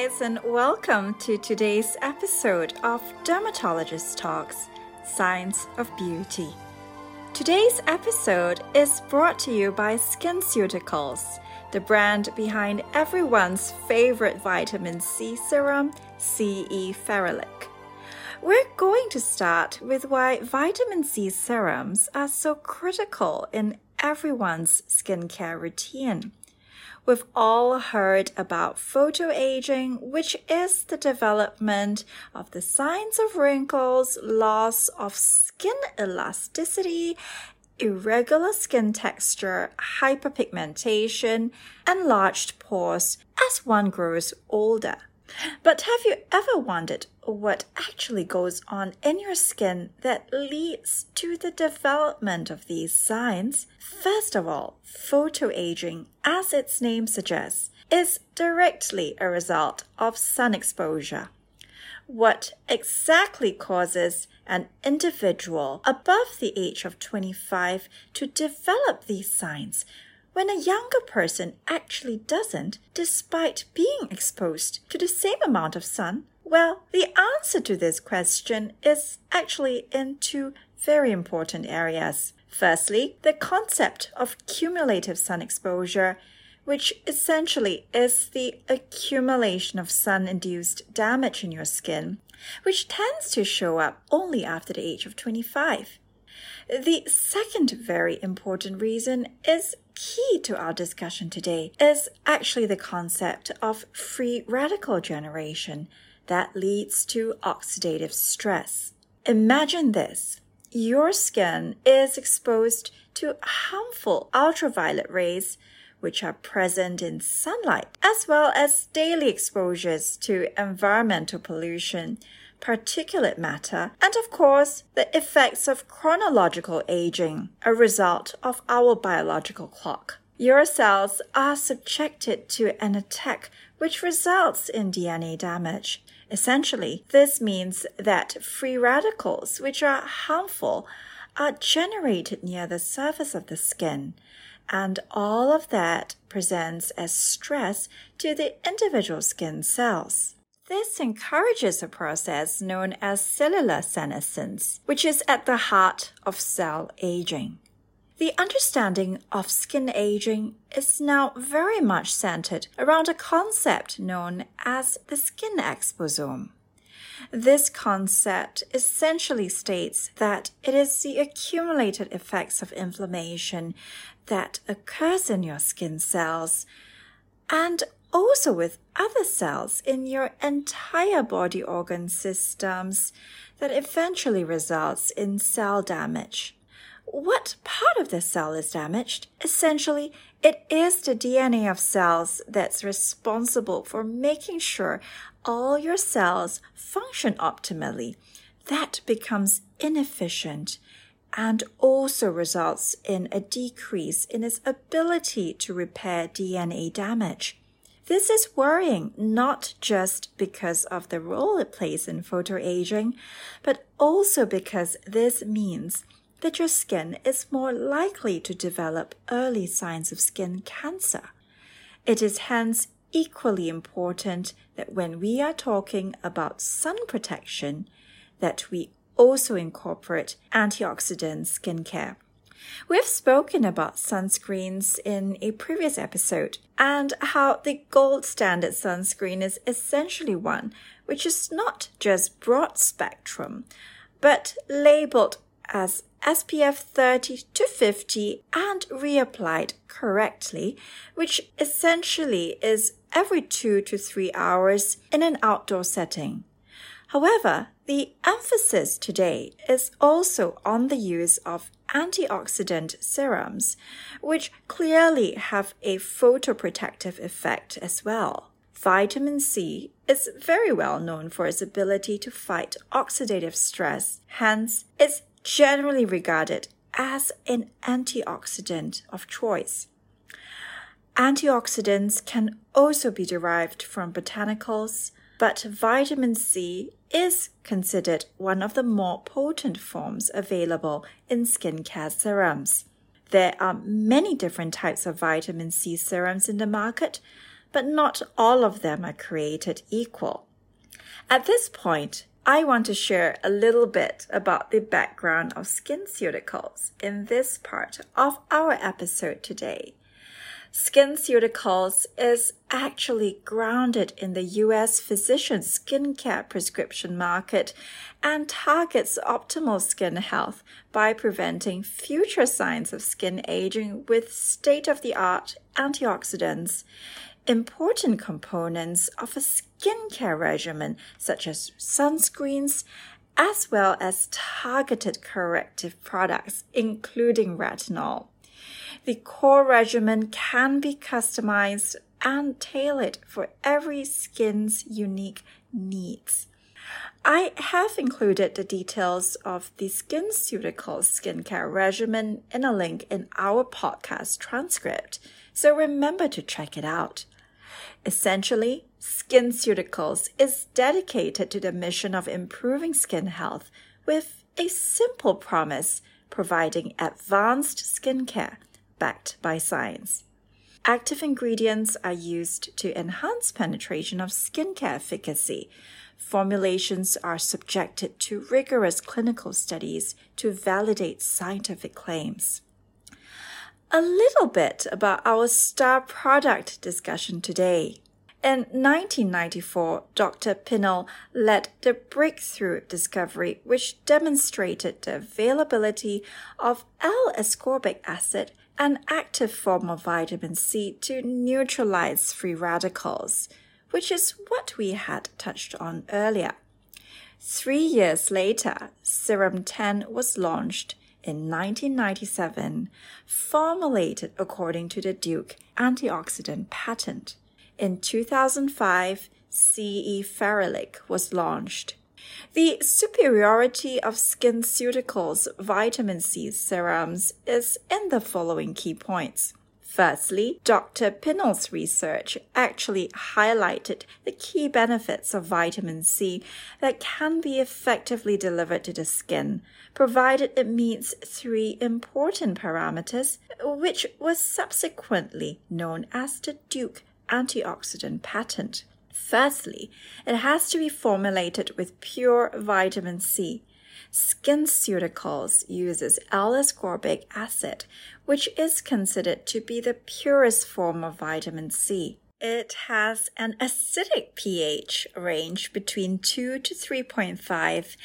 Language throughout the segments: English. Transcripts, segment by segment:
guys, and welcome to today's episode of Dermatologist Talks Science of Beauty. Today's episode is brought to you by SkinCeuticals, the brand behind everyone's favorite vitamin C serum, CE Ferulic. We're going to start with why vitamin C serums are so critical in everyone's skincare routine. We've all heard about photoaging, which is the development of the signs of wrinkles, loss of skin elasticity, irregular skin texture, hyperpigmentation, enlarged pores as one grows older. But have you ever wondered what actually goes on in your skin that leads to the development of these signs? First of all, photoaging, as its name suggests, is directly a result of sun exposure. What exactly causes an individual above the age of 25 to develop these signs when a younger person actually doesn't, despite being exposed to the same amount of sun? Well, the answer to this question is actually in two very important areas. Firstly, the concept of cumulative sun exposure, which essentially is the accumulation of sun induced damage in your skin, which tends to show up only after the age of 25. The second very important reason is key to our discussion today is actually the concept of free radical generation that leads to oxidative stress. Imagine this. Your skin is exposed to harmful ultraviolet rays which are present in sunlight, as well as daily exposures to environmental pollution, particulate matter, and of course, the effects of chronological aging, a result of our biological clock. Your cells are subjected to an attack which results in DNA damage. Essentially, this means that free radicals, which are harmful, are generated near the surface of the skin, and all of that presents as stress to the individual skin cells. This encourages a process known as cellular senescence, which is at the heart of cell aging. The understanding of skin aging is now very much centered around a concept known as the skin exposome. This concept essentially states that it is the accumulated effects of inflammation that occurs in your skin cells and also with other cells in your entire body organ systems that eventually results in cell damage. What part of the cell is damaged? Essentially, it is the DNA of cells that's responsible for making sure all your cells function optimally. That becomes inefficient and also results in a decrease in its ability to repair DNA damage. This is worrying not just because of the role it plays in photoaging, but also because this means that your skin is more likely to develop early signs of skin cancer. It is hence equally important that when we are talking about sun protection, that we also incorporate antioxidant skincare. We've spoken about sunscreens in a previous episode and how the gold standard sunscreen is essentially one which is not just broad spectrum, but labeled as SPF 30 to 50 and reapplied correctly, which essentially is every two to three hours in an outdoor setting. However, the emphasis today is also on the use of antioxidant serums, which clearly have a photoprotective effect as well. Vitamin C is very well known for its ability to fight oxidative stress, hence, it's generally regarded as an antioxidant of choice. Antioxidants can also be derived from botanicals, but vitamin C is considered one of the more potent forms available in skincare serums. There are many different types of vitamin C serums in the market, but not all of them are created equal. At this point, I want to share a little bit about the background of SkinCeuticals in this part of our episode today. SkinCeuticals is actually grounded in the US physician skincare prescription market and targets optimal skin health by preventing future signs of skin aging with state of the art antioxidants, important components of a skincare regimen such as sunscreens, as well as targeted corrective products, including retinol. The core regimen can be customized and tailored for every skin's unique needs. I have included the details of the SkinCeuticals skincare regimen in a link in our podcast transcript, so remember to check it out. Essentially, SkinCeuticals is dedicated to the mission of improving skin health with a simple promise providing advanced skincare backed by science. Active ingredients are used to enhance penetration of skincare efficacy. Formulations are subjected to rigorous clinical studies to validate scientific claims. A little bit about our star product discussion today. In 1994, Dr. Pinnell led the breakthrough discovery which demonstrated the availability of L-ascorbic acid an active form of vitamin C to neutralize free radicals, which is what we had touched on earlier. Three years later, Serum 10 was launched in 1997, formulated according to the Duke antioxidant patent. In 2005, CE Ferulic was launched. The superiority of SkinCeuticals vitamin C serums is in the following key points. Firstly, Dr. Pinnell's research actually highlighted the key benefits of vitamin C that can be effectively delivered to the skin, provided it meets three important parameters, which was subsequently known as the Duke antioxidant patent. Firstly, it has to be formulated with pure vitamin C. SkinCeuticals uses L-ascorbic acid, which is considered to be the purest form of vitamin C. It has an acidic pH range between 2 to 3.5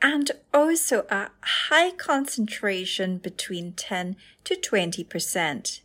and also a high concentration between 10 to 20 percent.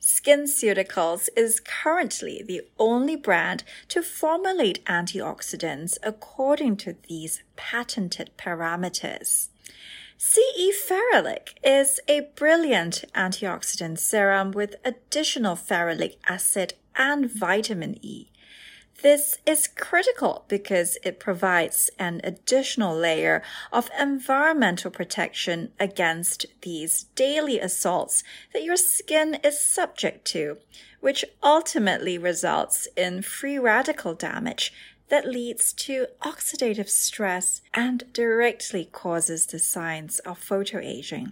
SkinCeuticals is currently the only brand to formulate antioxidants according to these patented parameters. CE Ferulic is a brilliant antioxidant serum with additional ferulic acid and vitamin E. This is critical because it provides an additional layer of environmental protection against these daily assaults that your skin is subject to, which ultimately results in free radical damage that leads to oxidative stress and directly causes the signs of photoaging.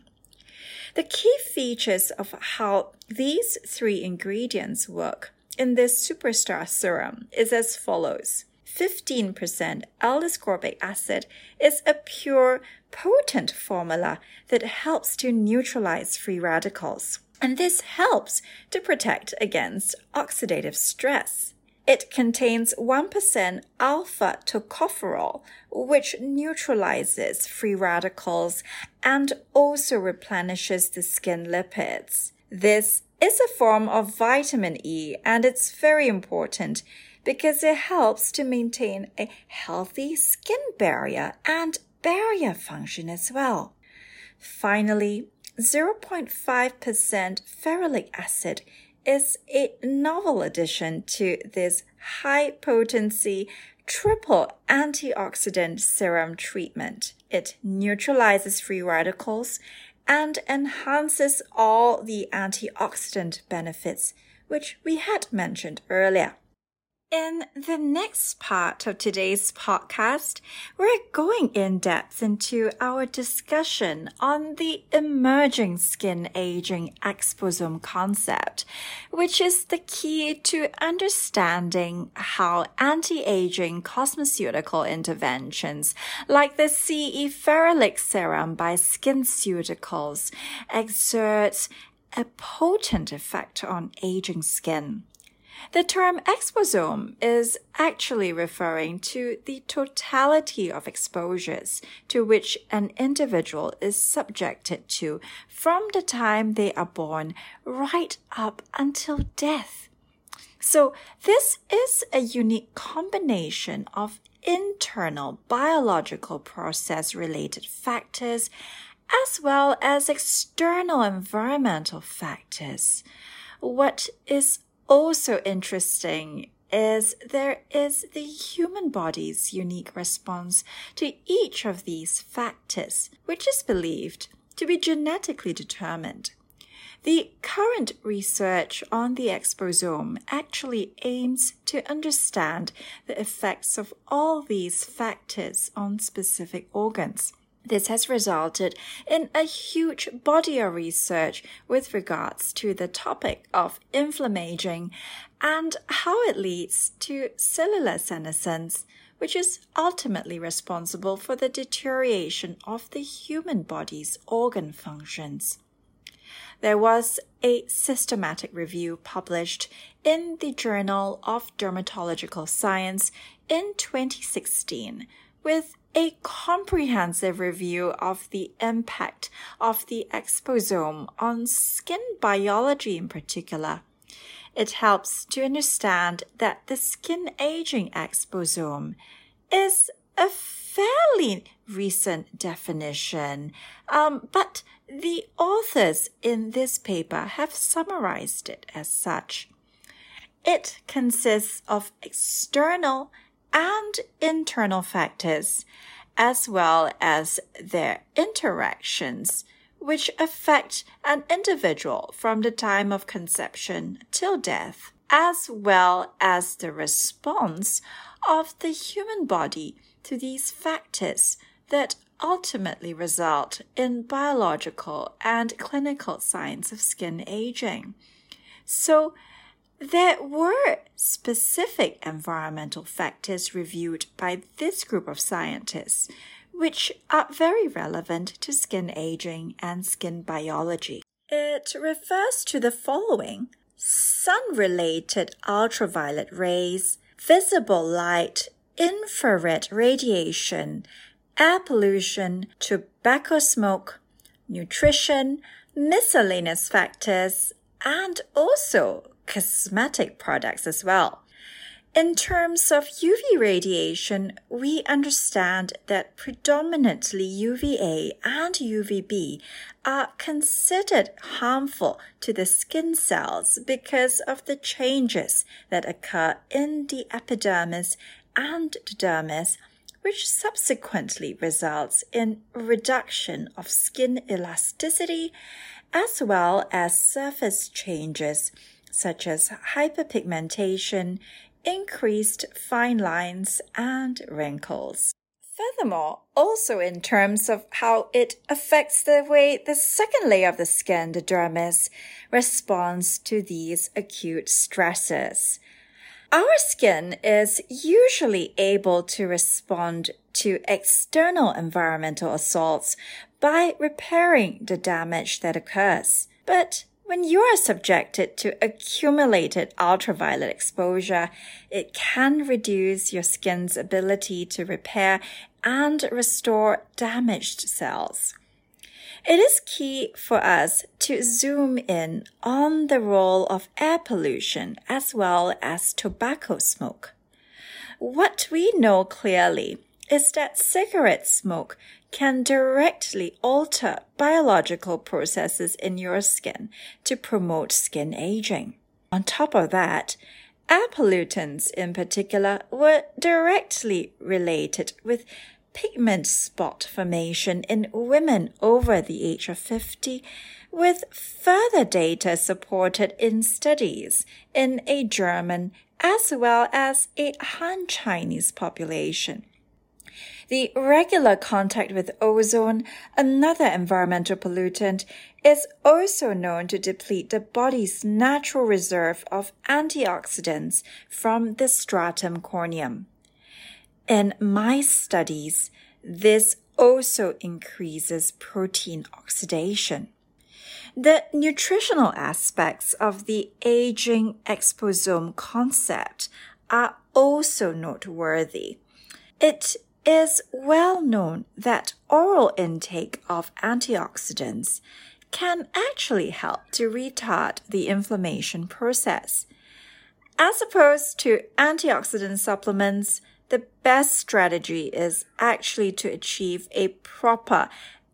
The key features of how these three ingredients work in this superstar serum is as follows. 15% L-ascorbic acid is a pure, potent formula that helps to neutralize free radicals. And this helps to protect against oxidative stress. It contains 1% alpha tocopherol, which neutralizes free radicals and also replenishes the skin lipids. This is a form of vitamin E and it's very important because it helps to maintain a healthy skin barrier and barrier function as well. Finally, 0.5% ferulic acid is a novel addition to this high potency triple antioxidant serum treatment. It neutralizes free radicals and enhances all the antioxidant benefits which we had mentioned earlier. In the next part of today's podcast, we're going in depth into our discussion on the emerging skin aging exposome concept, which is the key to understanding how anti-aging cosmeceutical interventions like the CE Ferulic serum by SkinCeuticals exert a potent effect on aging skin. The term exposome is actually referring to the totality of exposures to which an individual is subjected to from the time they are born right up until death. So this is a unique combination of internal biological process related factors as well as external environmental factors. What is also interesting is there is the human body's unique response to each of these factors, which is believed to be genetically determined. The current research on the exposome actually aims to understand the effects of all these factors on specific organs. This has resulted in a huge body of research with regards to the topic of inflammation and how it leads to cellular senescence, which is ultimately responsible for the deterioration of the human body's organ functions. There was a systematic review published in the Journal of Dermatological Science in 2016 with a comprehensive review of the impact of the exposome on skin biology in particular. It helps to understand that the skin aging exposome is a fairly recent definition, um, but the authors in this paper have summarized it as such. It consists of external and internal factors, as well as their interactions, which affect an individual from the time of conception till death, as well as the response of the human body to these factors that ultimately result in biological and clinical signs of skin aging. So, there were specific environmental factors reviewed by this group of scientists, which are very relevant to skin aging and skin biology. It refers to the following sun related ultraviolet rays, visible light, infrared radiation, air pollution, tobacco smoke, nutrition, miscellaneous factors, and also cosmetic products as well. In terms of UV radiation, we understand that predominantly UVA and UVB are considered harmful to the skin cells because of the changes that occur in the epidermis and the dermis, which subsequently results in reduction of skin elasticity as well as surface changes such as hyperpigmentation, increased fine lines, and wrinkles. Furthermore, also in terms of how it affects the way the second layer of the skin, the dermis, responds to these acute stresses. Our skin is usually able to respond to external environmental assaults by repairing the damage that occurs. But when you are subjected to accumulated ultraviolet exposure, it can reduce your skin's ability to repair and restore damaged cells. It is key for us to zoom in on the role of air pollution as well as tobacco smoke. What we know clearly is that cigarette smoke can directly alter biological processes in your skin to promote skin aging. On top of that, air pollutants in particular were directly related with pigment spot formation in women over the age of 50, with further data supported in studies in a German as well as a Han Chinese population. The regular contact with ozone, another environmental pollutant, is also known to deplete the body's natural reserve of antioxidants from the stratum corneum. In my studies, this also increases protein oxidation. The nutritional aspects of the aging exposome concept are also noteworthy. It is well known that oral intake of antioxidants can actually help to retard the inflammation process. As opposed to antioxidant supplements, the best strategy is actually to achieve a proper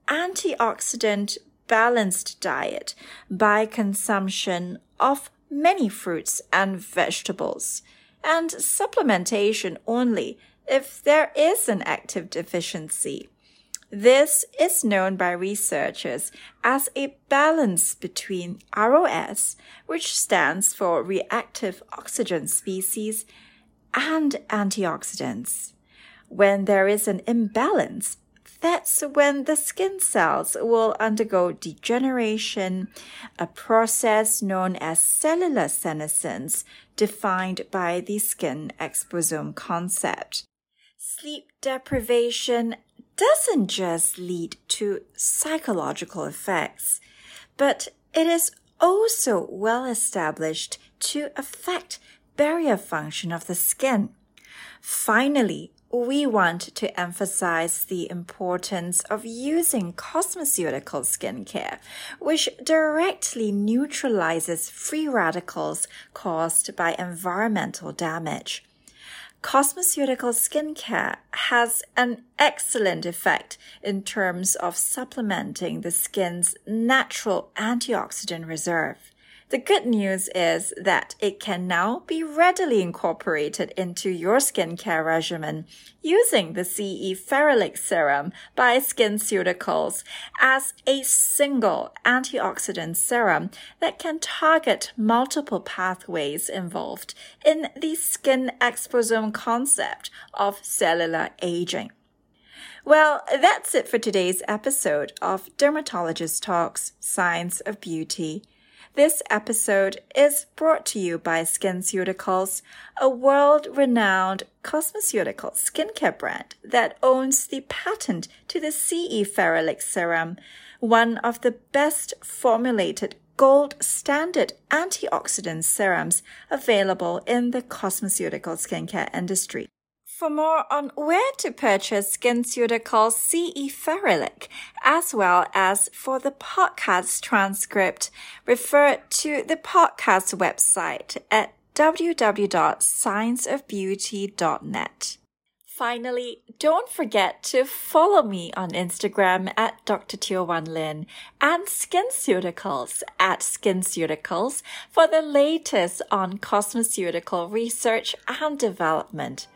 antioxidant balanced diet by consumption of many fruits and vegetables and supplementation only if there is an active deficiency. This is known by researchers as a balance between ROS, which stands for reactive oxygen species, and antioxidants. When there is an imbalance, that's when the skin cells will undergo degeneration, a process known as cellular senescence, defined by the skin exposome concept sleep deprivation doesn't just lead to psychological effects, but it is also well established to affect barrier function of the skin. Finally, we want to emphasize the importance of using cosmeceutical skincare, which directly neutralizes free radicals caused by environmental damage cosmeceutical skincare has an excellent effect in terms of supplementing the skin's natural antioxidant reserve. The good news is that it can now be readily incorporated into your skincare regimen using the CE Ferulic Serum by SkinCeuticals as a single antioxidant serum that can target multiple pathways involved in the skin exposome concept of cellular aging. Well, that's it for today's episode of Dermatologist Talks Science of Beauty. This episode is brought to you by SkinCeuticals, a world-renowned cosmeceutical skincare brand that owns the patent to the CE Ferulic Serum, one of the best formulated gold standard antioxidant serums available in the cosmeceutical skincare industry. For more on where to purchase SkinCeuticals CE Ferulic, as well as for the podcast transcript, refer to the podcast website at www.scienceofbeauty.net. Finally, don't forget to follow me on Instagram at Dr. Teo Wan Lin and SkinCeuticals at SkinCeuticals for the latest on cosmeceutical research and development.